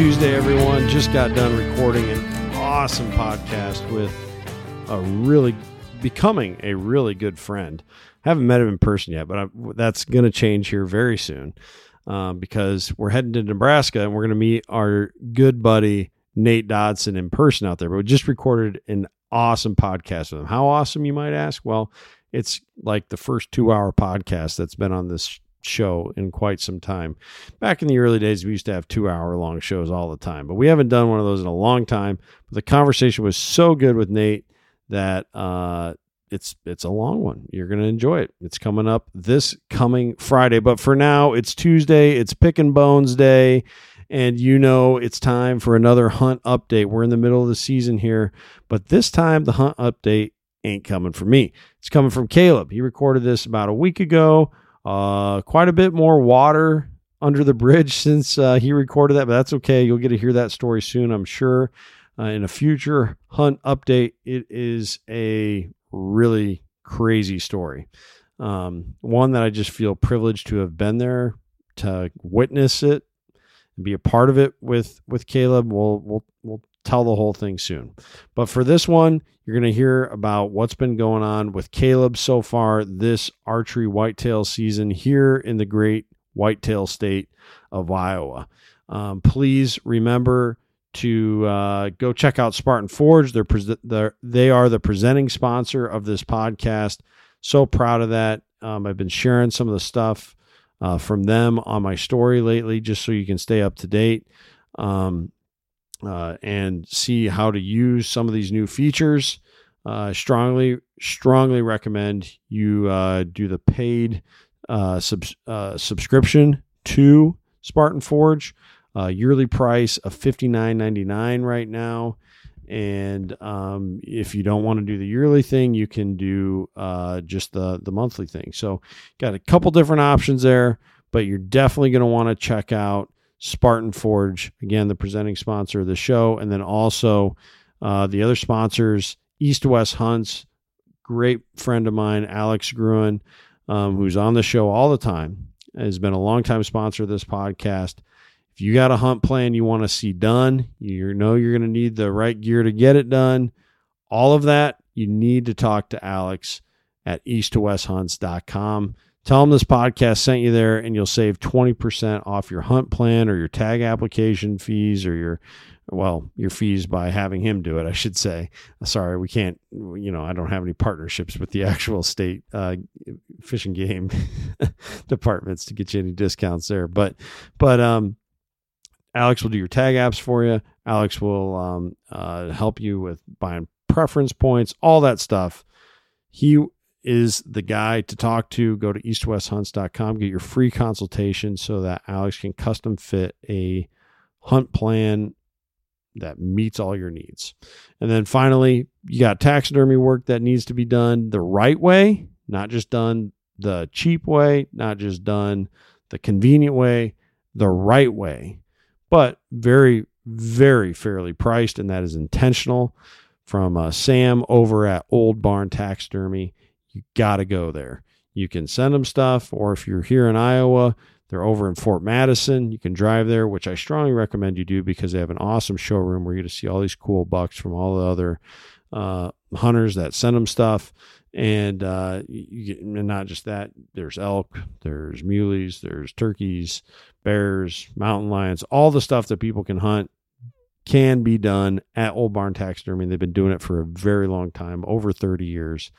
Tuesday, everyone. Just got done recording an awesome podcast with a really becoming a really good friend. I Haven't met him in person yet, but I, that's going to change here very soon um, because we're heading to Nebraska and we're going to meet our good buddy Nate Dodson in person out there. But we just recorded an awesome podcast with him. How awesome, you might ask? Well, it's like the first two hour podcast that's been on this show in quite some time. Back in the early days, we used to have two hour long shows all the time, but we haven't done one of those in a long time. But the conversation was so good with Nate that uh, it's it's a long one. You're going to enjoy it. It's coming up this coming Friday, but for now, it's Tuesday. It's Pick and Bones Day. And you know it's time for another hunt update. We're in the middle of the season here, but this time the hunt update ain't coming from me. It's coming from Caleb. He recorded this about a week ago. Uh, quite a bit more water under the bridge since uh, he recorded that, but that's okay. You'll get to hear that story soon, I'm sure. Uh, in a future hunt update, it is a really crazy story. Um, one that I just feel privileged to have been there to witness it and be a part of it with with Caleb. We'll we'll we'll tell the whole thing soon. But for this one, you're going to hear about what's been going on with Caleb so far this archery whitetail season here in the great whitetail state of Iowa. Um, please remember to uh, go check out Spartan Forge. They're, pre- they're they are the presenting sponsor of this podcast. So proud of that. Um, I've been sharing some of the stuff uh, from them on my story lately, just so you can stay up to date. Um, uh, and see how to use some of these new features. Uh, strongly, strongly recommend you uh, do the paid uh, sub- uh, subscription to Spartan Forge. Yearly price of fifty nine ninety nine right now. And um, if you don't want to do the yearly thing, you can do just the the monthly thing. So, got a couple different options there, but you're definitely going to want to check out Spartan Forge, again, the presenting sponsor of the show. And then also uh, the other sponsors, East West Hunts, great friend of mine, Alex Gruen, um, who's on the show all the time, has been a longtime sponsor of this podcast. If you got a hunt plan you want to see done, you know you're going to need the right gear to get it done. All of that, you need to talk to Alex at east2westhunts.com. Tell them this podcast sent you there, and you'll save 20% off your hunt plan or your tag application fees or your, well, your fees by having him do it, I should say. Sorry, we can't, you know, I don't have any partnerships with the actual state uh, fish and game departments to get you any discounts there. But, but, um, Alex will do your tag apps for you. Alex will um, uh, help you with buying preference points, all that stuff. He is the guy to talk to. Go to eastwesthunts.com, get your free consultation so that Alex can custom fit a hunt plan that meets all your needs. And then finally, you got taxidermy work that needs to be done the right way, not just done the cheap way, not just done the convenient way, the right way, but very, very fairly priced. And that is intentional from uh, Sam over at Old Barn Taxidermy you got to go there. You can send them stuff, or if you're here in Iowa, they're over in Fort Madison. You can drive there, which I strongly recommend you do because they have an awesome showroom where you get to see all these cool bucks from all the other uh, hunters that send them stuff. And uh, you and not just that, there's elk, there's muleys, there's turkeys, bears, mountain lions, all the stuff that people can hunt can be done at Old Barn Taxidermy. They've been doing it for a very long time, over 30 years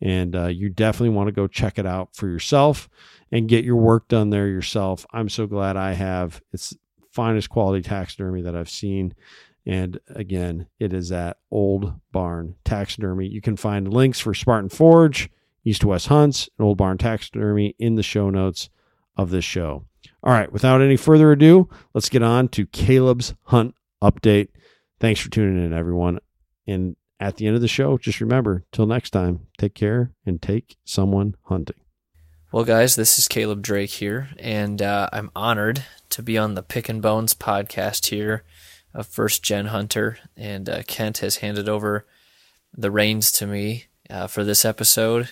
and uh, you definitely want to go check it out for yourself and get your work done there yourself. I'm so glad I have. It's finest quality taxidermy that I've seen. And again, it is at Old Barn Taxidermy. You can find links for Spartan Forge, East West Hunts, and Old Barn Taxidermy in the show notes of this show. All right, without any further ado, let's get on to Caleb's hunt update. Thanks for tuning in, everyone. And at the end of the show, just remember, till next time, take care and take someone hunting. Well, guys, this is Caleb Drake here, and uh, I'm honored to be on the Pick and Bones podcast here of First Gen Hunter. And uh, Kent has handed over the reins to me uh, for this episode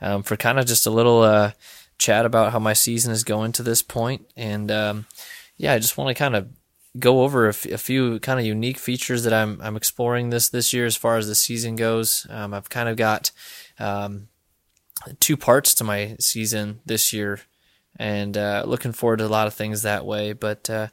um, for kind of just a little uh, chat about how my season is going to this point. And um, yeah, I just want to kind of go over a, f- a few kind of unique features that I'm I'm exploring this this year as far as the season goes. Um, I've kind of got um, two parts to my season this year, and uh, looking forward to a lot of things that way. But uh,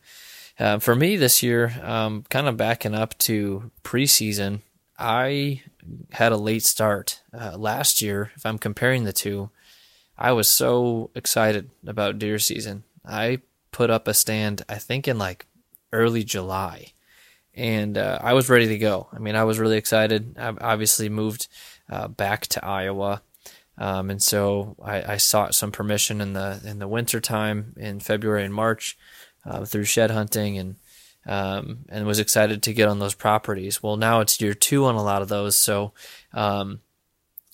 uh, for me this year, um, kind of backing up to preseason, I had a late start uh, last year. If I'm comparing the two, I was so excited about deer season. I put up a stand, I think in like early July, and uh, I was ready to go. I mean, I was really excited. I obviously moved uh, back to Iowa. Um, and so I, I, sought some permission in the in the winter time in February and March uh, through shed hunting and um, and was excited to get on those properties. Well, now it's year two on a lot of those, so um,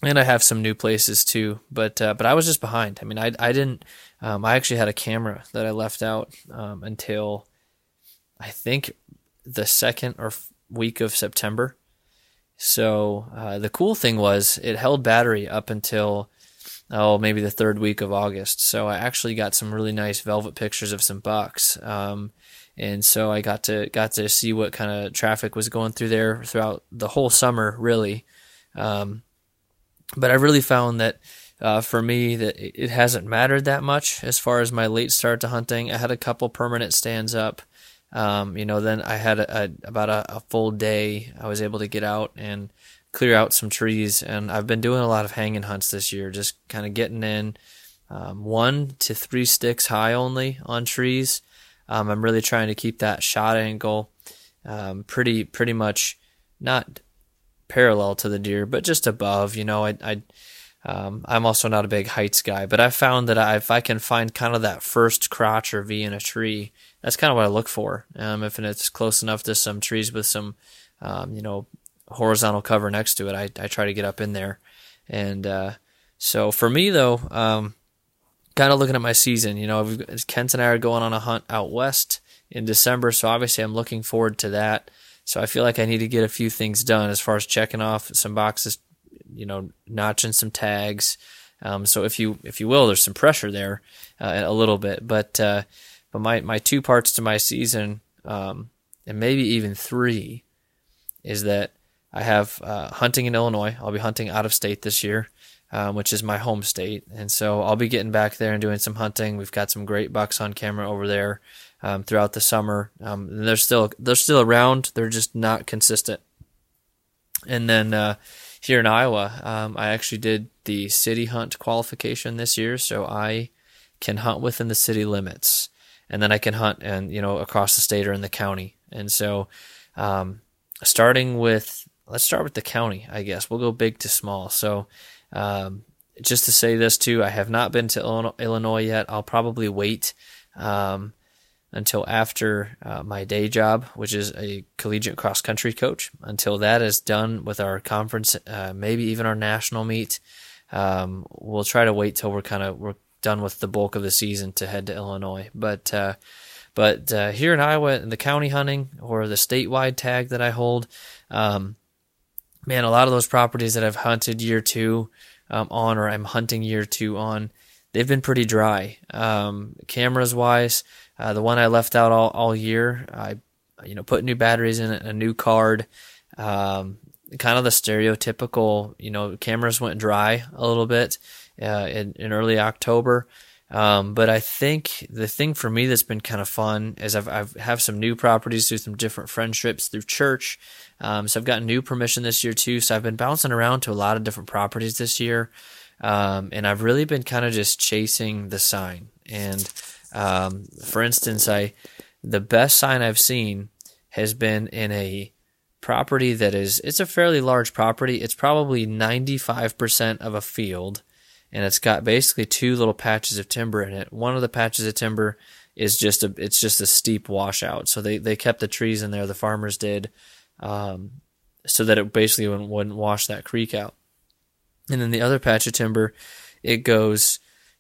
and I have some new places too. But uh, but I was just behind. I mean, I I didn't. Um, I actually had a camera that I left out um, until I think the second or f- week of September. So uh, the cool thing was it held battery up until oh maybe the third week of August. So I actually got some really nice velvet pictures of some bucks, um, and so I got to got to see what kind of traffic was going through there throughout the whole summer, really. Um, but I really found that uh, for me that it hasn't mattered that much as far as my late start to hunting. I had a couple permanent stands up. Um, you know, then I had a, a, about a, a, full day. I was able to get out and clear out some trees, and I've been doing a lot of hanging hunts this year, just kind of getting in um, one to three sticks high only on trees. Um, I'm really trying to keep that shot angle um, pretty pretty much not parallel to the deer, but just above. You know, I, I um, I'm also not a big heights guy, but I found that I, if I can find kind of that first crotch or V in a tree, that's kind of what I look for. Um, if it's close enough to some trees with some, um, you know, horizontal cover next to it, I, I try to get up in there. And uh, so for me though, um, kind of looking at my season, you know, Kent and I are going on a hunt out west in December, so obviously I'm looking forward to that. So I feel like I need to get a few things done as far as checking off some boxes you know, notching some tags. Um, so if you if you will, there's some pressure there uh, a little bit. But uh, but my my two parts to my season, um, and maybe even three, is that I have uh, hunting in Illinois. I'll be hunting out of state this year, um, which is my home state, and so I'll be getting back there and doing some hunting. We've got some great bucks on camera over there um, throughout the summer. Um, they're still they're still around. They're just not consistent. And then uh, here in Iowa, um, I actually did the city hunt qualification this year, so I can hunt within the city limits, and then I can hunt and you know across the state or in the county. And so, um, starting with let's start with the county, I guess we'll go big to small. So, um, just to say this too, I have not been to Illinois yet. I'll probably wait. Um, until after uh, my day job, which is a collegiate cross country coach. Until that is done with our conference, uh, maybe even our national meet, um, we'll try to wait till we're kind of we're done with the bulk of the season to head to Illinois. But uh, but uh, here in Iowa, in the county hunting or the statewide tag that I hold, um, man, a lot of those properties that I've hunted year two um, on, or I'm hunting year two on, they've been pretty dry. Um, cameras wise, uh, the one I left out all, all year, I you know put new batteries in it, a new card. Um, kind of the stereotypical, you know, cameras went dry a little bit uh, in, in early October. Um, but I think the thing for me that's been kind of fun is I've, I've have some new properties through some different friendships through church. Um, so I've gotten new permission this year too. So I've been bouncing around to a lot of different properties this year. Um, and I've really been kind of just chasing the sign. And um, for instance, I the best sign I've seen has been in a property that is it's a fairly large property. It's probably 95% of a field and it's got basically two little patches of timber in it. One of the patches of timber is just a it's just a steep washout. So they they kept the trees in there the farmers did um, so that it basically wouldn't, wouldn't wash that creek out. And then the other patch of timber it goes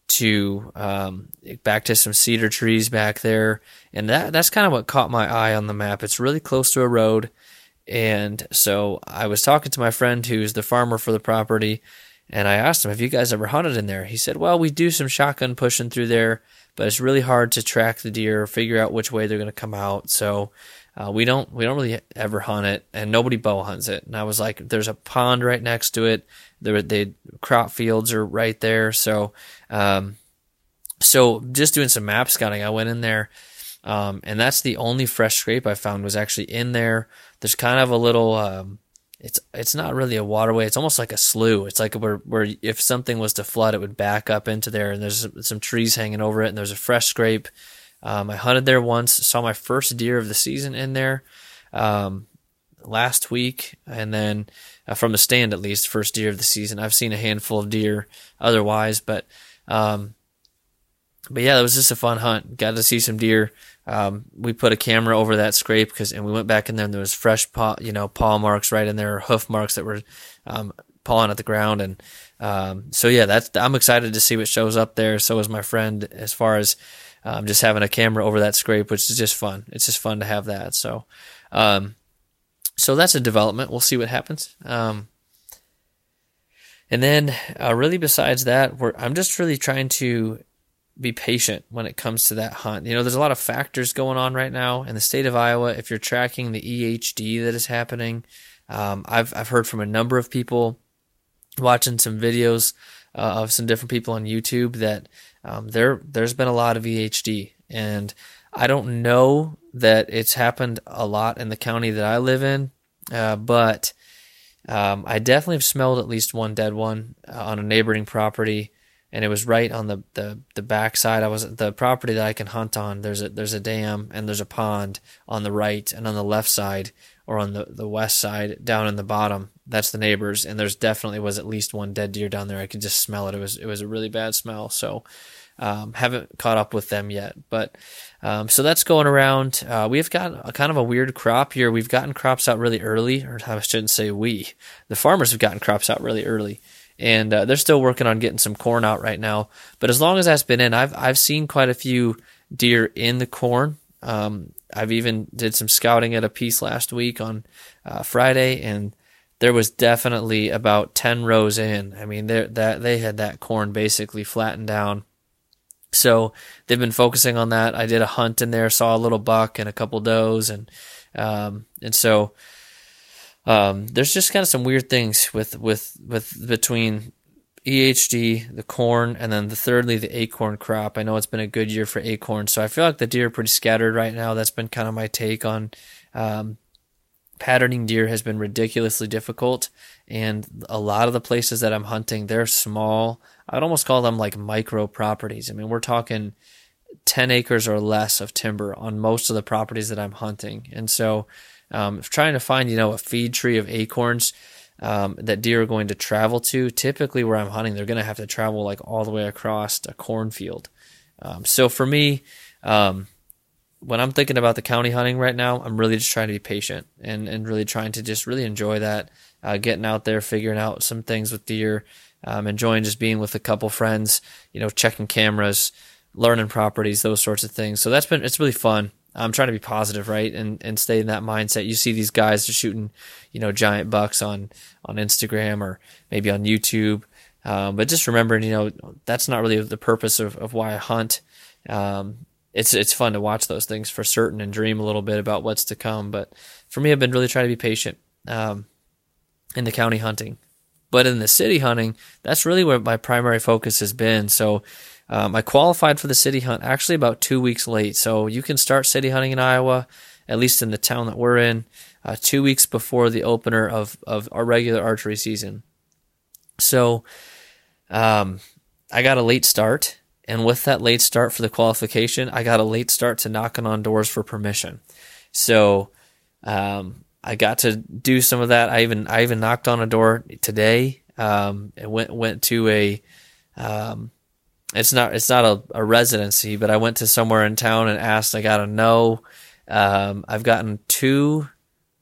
to um, back to some cedar trees back there, and that that's kind of what caught my eye on the map. It's really close to a road, and so I was talking to my friend who's the farmer for the property, and I asked him, "Have you guys ever hunted in there?" He said, "Well, we do some shotgun pushing through there, but it's really hard to track the deer, figure out which way they're going to come out. So uh, we don't we don't really ever hunt it, and nobody bow hunts it. And I was like, there's a pond right next to it. There, they crop fields are right there. So, um, so just doing some map scouting, I went in there, um, and that's the only fresh scrape I found was actually in there. There's kind of a little. Um, it's it's not really a waterway. It's almost like a slough. It's like where where if something was to flood, it would back up into there, and there's some trees hanging over it, and there's a fresh scrape. Um, I hunted there once, saw my first deer of the season in there um, last week, and then uh, from the stand at least, first deer of the season. I've seen a handful of deer otherwise, but um, but yeah, it was just a fun hunt. Got to see some deer. Um, we put a camera over that scrape because, and we went back in there and there was fresh paw, you know, paw marks right in there, hoof marks that were um, pawing at the ground, and um, so yeah, that's I'm excited to see what shows up there. So is my friend as far as um, just having a camera over that scrape, which is just fun. It's just fun to have that. So, um, so that's a development. We'll see what happens. Um, and then, uh, really, besides that, we're I'm just really trying to be patient when it comes to that hunt. You know, there's a lot of factors going on right now in the state of Iowa. If you're tracking the EHD that is happening, um, I've I've heard from a number of people watching some videos uh, of some different people on YouTube that um, there there's been a lot of EHD, and I don't know that it's happened a lot in the county that I live in, uh, but um, I definitely have smelled at least one dead one uh, on a neighboring property, and it was right on the the the backside. I was the property that I can hunt on. There's a there's a dam and there's a pond on the right and on the left side or on the the west side down in the bottom. That's the neighbors, and there's definitely was at least one dead deer down there. I could just smell it. It was it was a really bad smell. So um, haven't caught up with them yet, but um, so that's going around. Uh, we've got a kind of a weird crop here. We've gotten crops out really early, or I shouldn't say we. The farmers have gotten crops out really early, and uh, they're still working on getting some corn out right now. But as long as that's been in, I've I've seen quite a few deer in the corn. Um, I've even did some scouting at a piece last week on uh, Friday, and there was definitely about ten rows in. I mean, that they had that corn basically flattened down so they've been focusing on that. I did a hunt in there, saw a little buck and a couple does, and um, and so um, there's just kind of some weird things with with with between EHD, the corn, and then the thirdly the acorn crop. I know it's been a good year for acorn, so I feel like the deer are pretty scattered right now. That's been kind of my take on um, patterning deer has been ridiculously difficult, and a lot of the places that I'm hunting, they're small I'd almost call them like micro properties. I mean, we're talking 10 acres or less of timber on most of the properties that I'm hunting. And so, um, trying to find, you know, a feed tree of acorns um, that deer are going to travel to, typically where I'm hunting, they're going to have to travel like all the way across a cornfield. Um, so for me, um, when I'm thinking about the county hunting right now, I'm really just trying to be patient and, and really trying to just really enjoy that, uh, getting out there, figuring out some things with deer, um, enjoying just being with a couple friends, you know, checking cameras, learning properties, those sorts of things. So that's been it's really fun. I'm trying to be positive, right, and and stay in that mindset. You see these guys just shooting, you know, giant bucks on on Instagram or maybe on YouTube, um, but just remembering, you know, that's not really the purpose of, of why I hunt. Um, it's it's fun to watch those things for certain and dream a little bit about what's to come. But for me, I've been really trying to be patient um, in the county hunting. But in the city hunting, that's really where my primary focus has been. So um, I qualified for the city hunt actually about two weeks late. So you can start city hunting in Iowa, at least in the town that we're in, uh, two weeks before the opener of, of our regular archery season. So um, I got a late start. And with that late start for the qualification, I got a late start to knocking on doors for permission. So um, I got to do some of that. I even I even knocked on a door today. Um, and went went to a, um, it's not it's not a, a, residency, but I went to somewhere in town and asked. I got a no. Um, I've gotten two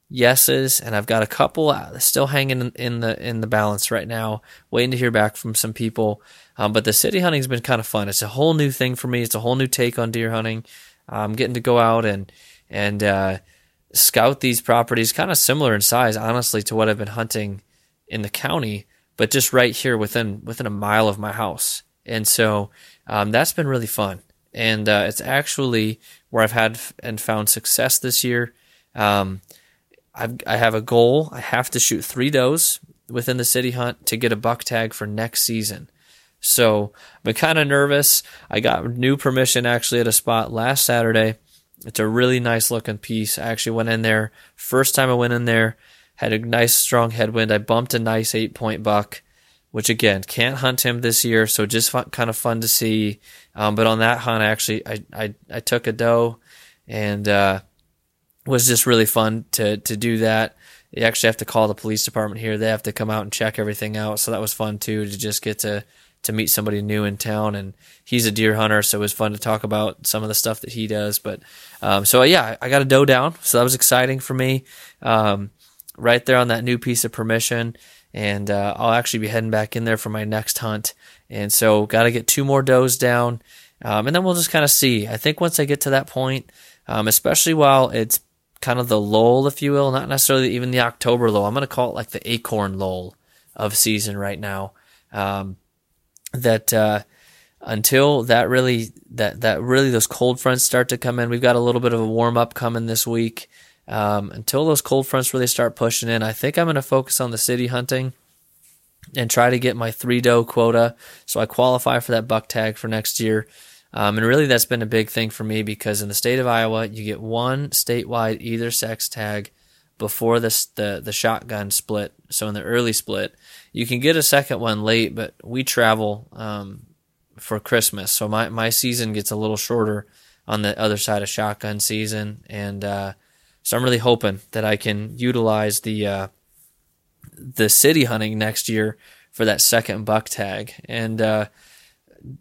yeses, and I've got a couple uh, still hanging in, the in the balance right now, waiting to hear back from some people. Um, but the city hunting's been kind of fun. It's a whole new thing for me. It's a whole new take on deer hunting. I'm getting to go out and and uh, scout these properties, kind of similar in size, honestly, to what I've been hunting in the county, but just right here within within a mile of my house. And so um, that's been really fun. and uh, it's actually where I've had and found success this year. Um, I've, I have a goal. I have to shoot three does within the city hunt to get a buck tag for next season. So I've been kind of nervous. I got new permission actually at a spot last Saturday. It's a really nice looking piece. I actually went in there. First time I went in there, had a nice strong headwind. I bumped a nice eight point buck, which again can't hunt him this year, so just fun, kind of fun to see. Um, but on that hunt, I actually I I, I took a doe, and uh, was just really fun to to do that. You actually have to call the police department here. They have to come out and check everything out. So that was fun too to just get to to meet somebody new in town. And he's a deer hunter, so it was fun to talk about some of the stuff that he does. But um, so yeah, I got a doe down, so that was exciting for me. Um, right there on that new piece of permission, and uh, I'll actually be heading back in there for my next hunt. And so got to get two more does down, um, and then we'll just kind of see. I think once I get to that point, um, especially while it's kind of the lull, if you will, not necessarily even the October lull. I'm going to call it like the acorn lull of season right now. Um, that uh, until that really that that really those cold fronts start to come in, we've got a little bit of a warm up coming this week. Um, until those cold fronts really start pushing in, I think I'm going to focus on the city hunting and try to get my three doe quota so I qualify for that buck tag for next year. Um, and really, that's been a big thing for me because in the state of Iowa, you get one statewide either sex tag before the, the the shotgun split. So in the early split, you can get a second one late, but we travel um, for Christmas, so my my season gets a little shorter on the other side of shotgun season, and uh, so I'm really hoping that I can utilize the uh, the city hunting next year for that second buck tag. And uh,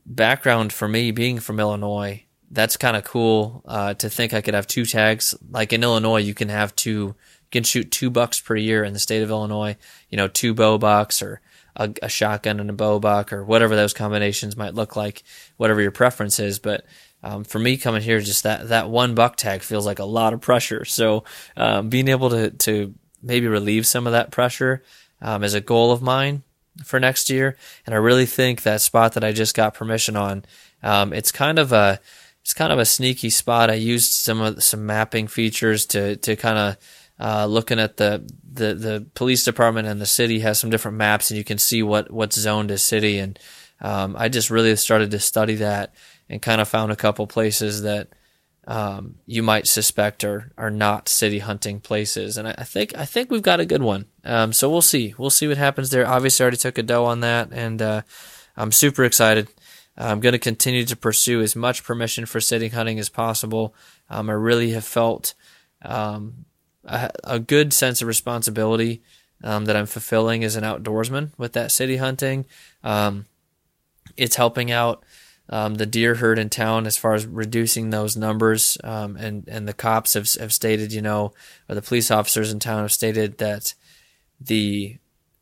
background for me being from Illinois, that's kind of cool uh, to think I could have two tags. Like in Illinois, you can have two, you can shoot two bucks per year in the state of Illinois. You know, two bow bucks or a, a shotgun and a bow buck or whatever those combinations might look like, whatever your preference is. But um, for me coming here, just that that one buck tag feels like a lot of pressure. So um, being able to to maybe relieve some of that pressure um, is a goal of mine for next year. And I really think that spot that I just got permission on, um, it's kind of a it's kind of a sneaky spot. I used some of some mapping features to to kind of uh, looking at the, the the police department and the city has some different maps, and you can see what what's zoned as city. And um, I just really started to study that and kind of found a couple places that um, you might suspect are are not city hunting places. And I, I think I think we've got a good one. Um, so we'll see. We'll see what happens there. Obviously, I already took a doe on that, and uh, I'm super excited. I'm going to continue to pursue as much permission for city hunting as possible. Um, I really have felt um, a, a, good sense of responsibility um, that I'm fulfilling as an outdoorsman with that city hunting. Um, it's helping out um, the deer herd in town as far as reducing those numbers. Um, and, and the cops have, have stated, you know, or the police officers in town have stated that the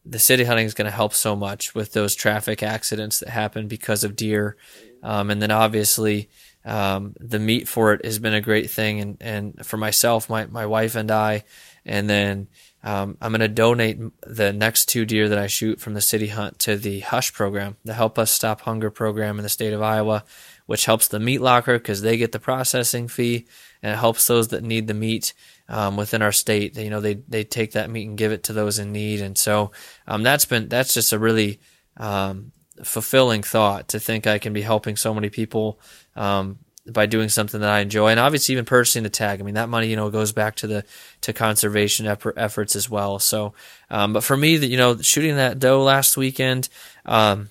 the city hunting is going to help so much with those traffic accidents that happen because of deer. Um, and then obviously, um, the meat for it has been a great thing. And, and for myself, my, my wife and I, and then um, I'm going to donate the next two deer that I shoot from the city hunt to the Hush program, the Help Us Stop Hunger program in the state of Iowa, which helps the meat locker because they get the processing fee and it helps those that need the meat um, within our state. You know, they they take that meat and give it to those in need, and so um, that's been that's just a really um, fulfilling thought to think I can be helping so many people um, by doing something that I enjoy, and obviously even purchasing the tag. I mean, that money, you know, goes back to the to conservation efforts as well. So, um, but for me, you know, shooting that doe last weekend, um,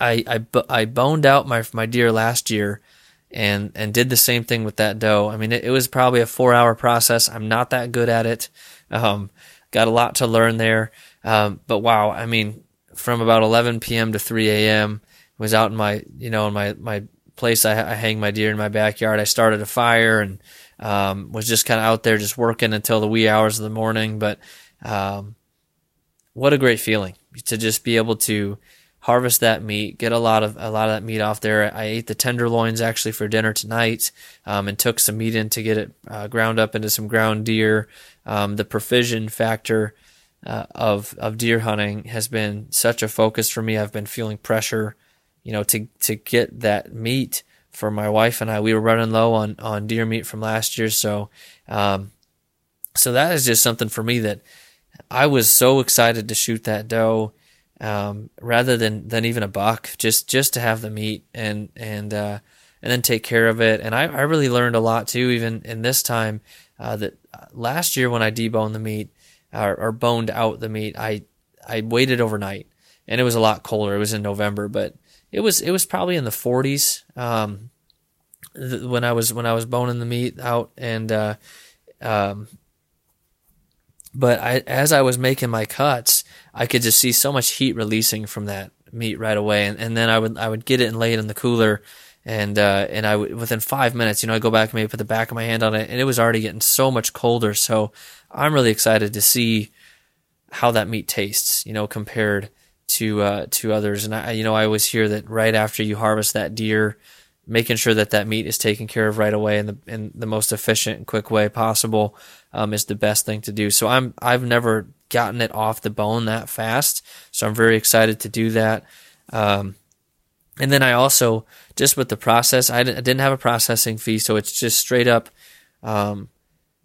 I, I I boned out my my deer last year, and and did the same thing with that doe. I mean, it, it was probably a four hour process. I'm not that good at it. Um, got a lot to learn there. Um, but wow, I mean, from about 11 p.m. to 3 a.m. was out in my you know in my my place I, I, hang my deer in my backyard. I started a fire and um, was just kind of out there just working until the wee hours of the morning. But um, what a great feeling to just be able to harvest that meat, get a lot of a lot of that meat off there. I ate the tenderloins actually for dinner tonight, um, and took some meat in to get it uh, ground up into some ground deer. Um, the provision factor uh, of of deer hunting has been such a focus for me. I've been feeling pressure you know, to to get that meat for my wife and I. We were running low on on deer meat from last year, so um, so that is just something for me that I was so excited to shoot that doe. Um, rather than, than even a buck, just, just to have the meat and, and, uh, and then take care of it. And I, I really learned a lot too, even in this time, uh, that last year when I deboned the meat or, or boned out the meat, I, I waited overnight and it was a lot colder. It was in November, but it was, it was probably in the forties, um, th- when I was, when I was boning the meat out and, uh, um, but I, as I was making my cuts, I could just see so much heat releasing from that meat right away, and, and then I would I would get it and lay it in the cooler, and uh, and I within five minutes, you know, I go back and maybe put the back of my hand on it, and it was already getting so much colder. So I'm really excited to see how that meat tastes, you know, compared to uh, to others. And I, you know, I always hear that right after you harvest that deer, making sure that that meat is taken care of right away in the in the most efficient and quick way possible um, is the best thing to do. So I'm I've never gotten it off the bone that fast, so I'm very excited to do that. Um, and then I also just with the process, I didn't, I didn't have a processing fee, so it's just straight up. Um,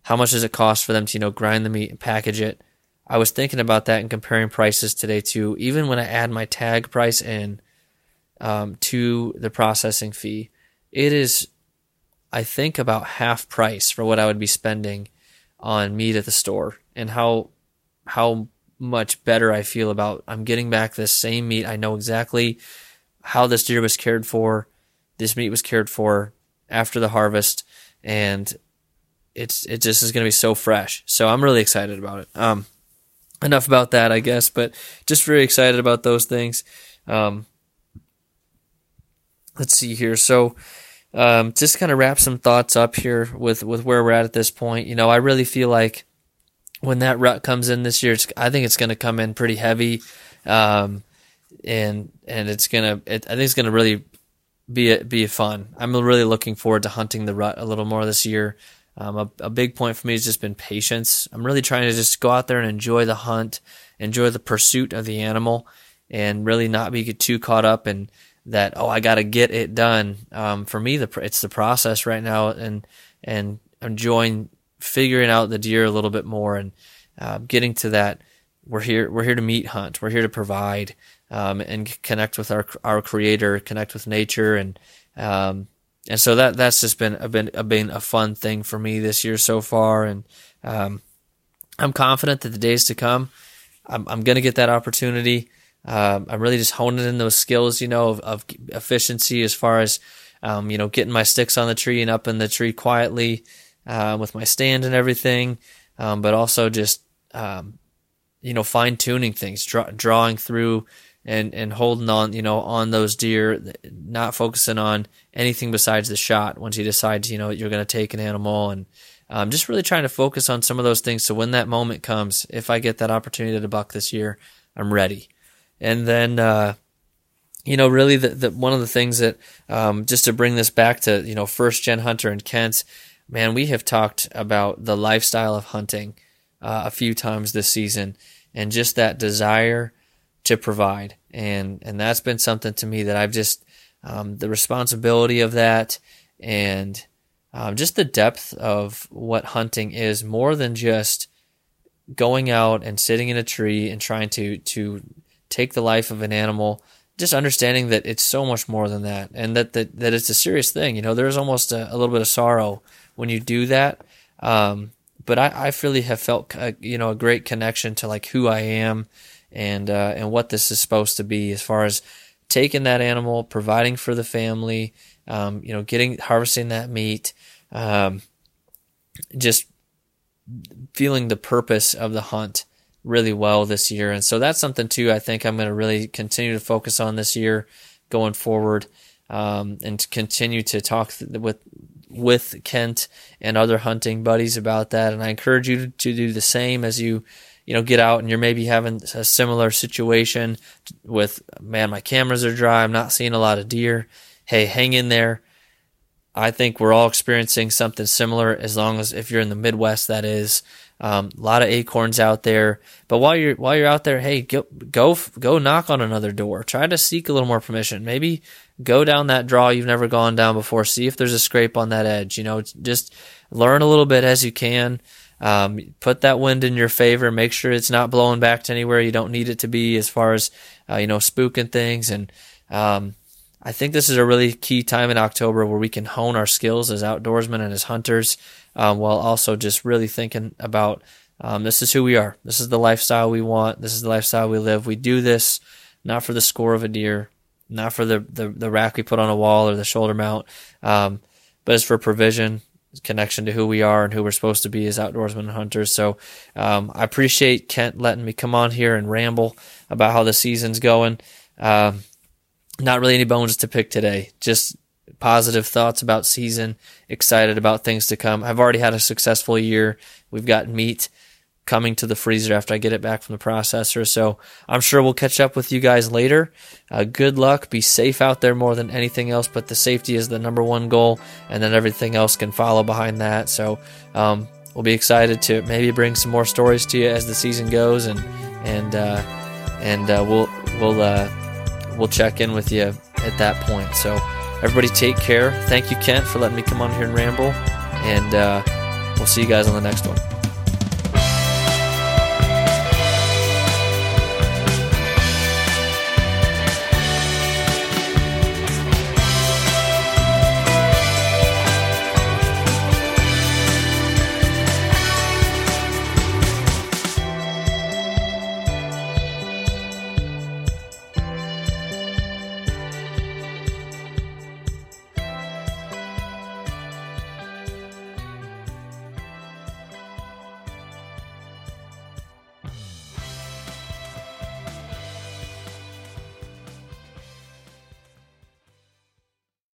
how much does it cost for them to you know grind the meat and package it? I was thinking about that and comparing prices today too. Even when I add my tag price in um, to the processing fee, it is, I think, about half price for what I would be spending on meat at the store and how how much better I feel about I'm getting back this same meat. I know exactly how this deer was cared for. This meat was cared for after the harvest and it's it just is going to be so fresh. So I'm really excited about it. Um enough about that, I guess, but just very excited about those things. Um let's see here. So um, just kind of wrap some thoughts up here with with where we're at at this point. You know, I really feel like when that rut comes in this year, I think it's going to come in pretty heavy, um, and and it's gonna. It, I think it's gonna really be be fun. I'm really looking forward to hunting the rut a little more this year. Um, a, a big point for me has just been patience. I'm really trying to just go out there and enjoy the hunt, enjoy the pursuit of the animal, and really not be too caught up in that oh I got to get it done. Um, for me, the it's the process right now, and and enjoying figuring out the deer a little bit more and uh, getting to that. We're here. We're here to meat hunt. We're here to provide um, and connect with our our creator, connect with nature, and um, and so that that's just been a been a, been a fun thing for me this year so far, and um, I'm confident that the days to come, I'm, I'm going to get that opportunity. Um, I'm really just honing in those skills, you know, of, of efficiency as far as, um, you know, getting my sticks on the tree and up in the tree quietly uh, with my stand and everything, um, but also just, um, you know, fine tuning things, draw, drawing through and, and holding on, you know, on those deer, not focusing on anything besides the shot once you decide, you know, you're going to take an animal and, um, just really trying to focus on some of those things. So when that moment comes, if I get that opportunity to buck this year, I'm ready. And then, uh, you know, really the, the, one of the things that, um, just to bring this back to, you know, first gen hunter and Kent, man, we have talked about the lifestyle of hunting, uh, a few times this season and just that desire to provide. And, and that's been something to me that I've just, um, the responsibility of that and, um, just the depth of what hunting is more than just going out and sitting in a tree and trying to, to take the life of an animal, just understanding that it's so much more than that and that, that, that it's a serious thing. You know, there's almost a, a little bit of sorrow when you do that. Um, but I, I really have felt, uh, you know, a great connection to like who I am and, uh, and what this is supposed to be as far as taking that animal, providing for the family, um, you know, getting, harvesting that meat, um, just feeling the purpose of the hunt really well this year. And so that's something too, I think I'm going to really continue to focus on this year going forward. Um, and continue to talk with with Kent and other hunting buddies about that. And I encourage you to, to, do the same as you, you know, get out and you're maybe having a similar situation with, man, my cameras are dry. I'm not seeing a lot of deer. Hey, hang in there. I think we're all experiencing something similar as long as if you're in the Midwest, that is. Um, a lot of acorns out there. But while you're while you're out there, hey, go go go knock on another door. Try to seek a little more permission. Maybe go down that draw you've never gone down before. See if there's a scrape on that edge. You know, just learn a little bit as you can. Um, put that wind in your favor. Make sure it's not blowing back to anywhere you don't need it to be, as far as uh, you know, spooking things. And um, I think this is a really key time in October where we can hone our skills as outdoorsmen and as hunters, um, while also just really thinking about um, this is who we are. This is the lifestyle we want. This is the lifestyle we live. We do this not for the score of a deer, not for the, the, the rack we put on a wall or the shoulder mount, um, but it's for provision, connection to who we are and who we're supposed to be as outdoorsmen and hunters. So um, I appreciate Kent letting me come on here and ramble about how the season's going. Um, not really any bones to pick today. Just positive thoughts about season, excited about things to come. I've already had a successful year. We've got meat coming to the freezer after I get it back from the processor. So I'm sure we'll catch up with you guys later. Uh, good luck. Be safe out there more than anything else, but the safety is the number one goal, and then everything else can follow behind that. So um, we'll be excited to maybe bring some more stories to you as the season goes, and and uh, and uh, we'll we'll uh, we'll check in with you at that point. So everybody, take care. Thank you, Kent, for letting me come on here and ramble, and uh, we'll see you guys on the next one.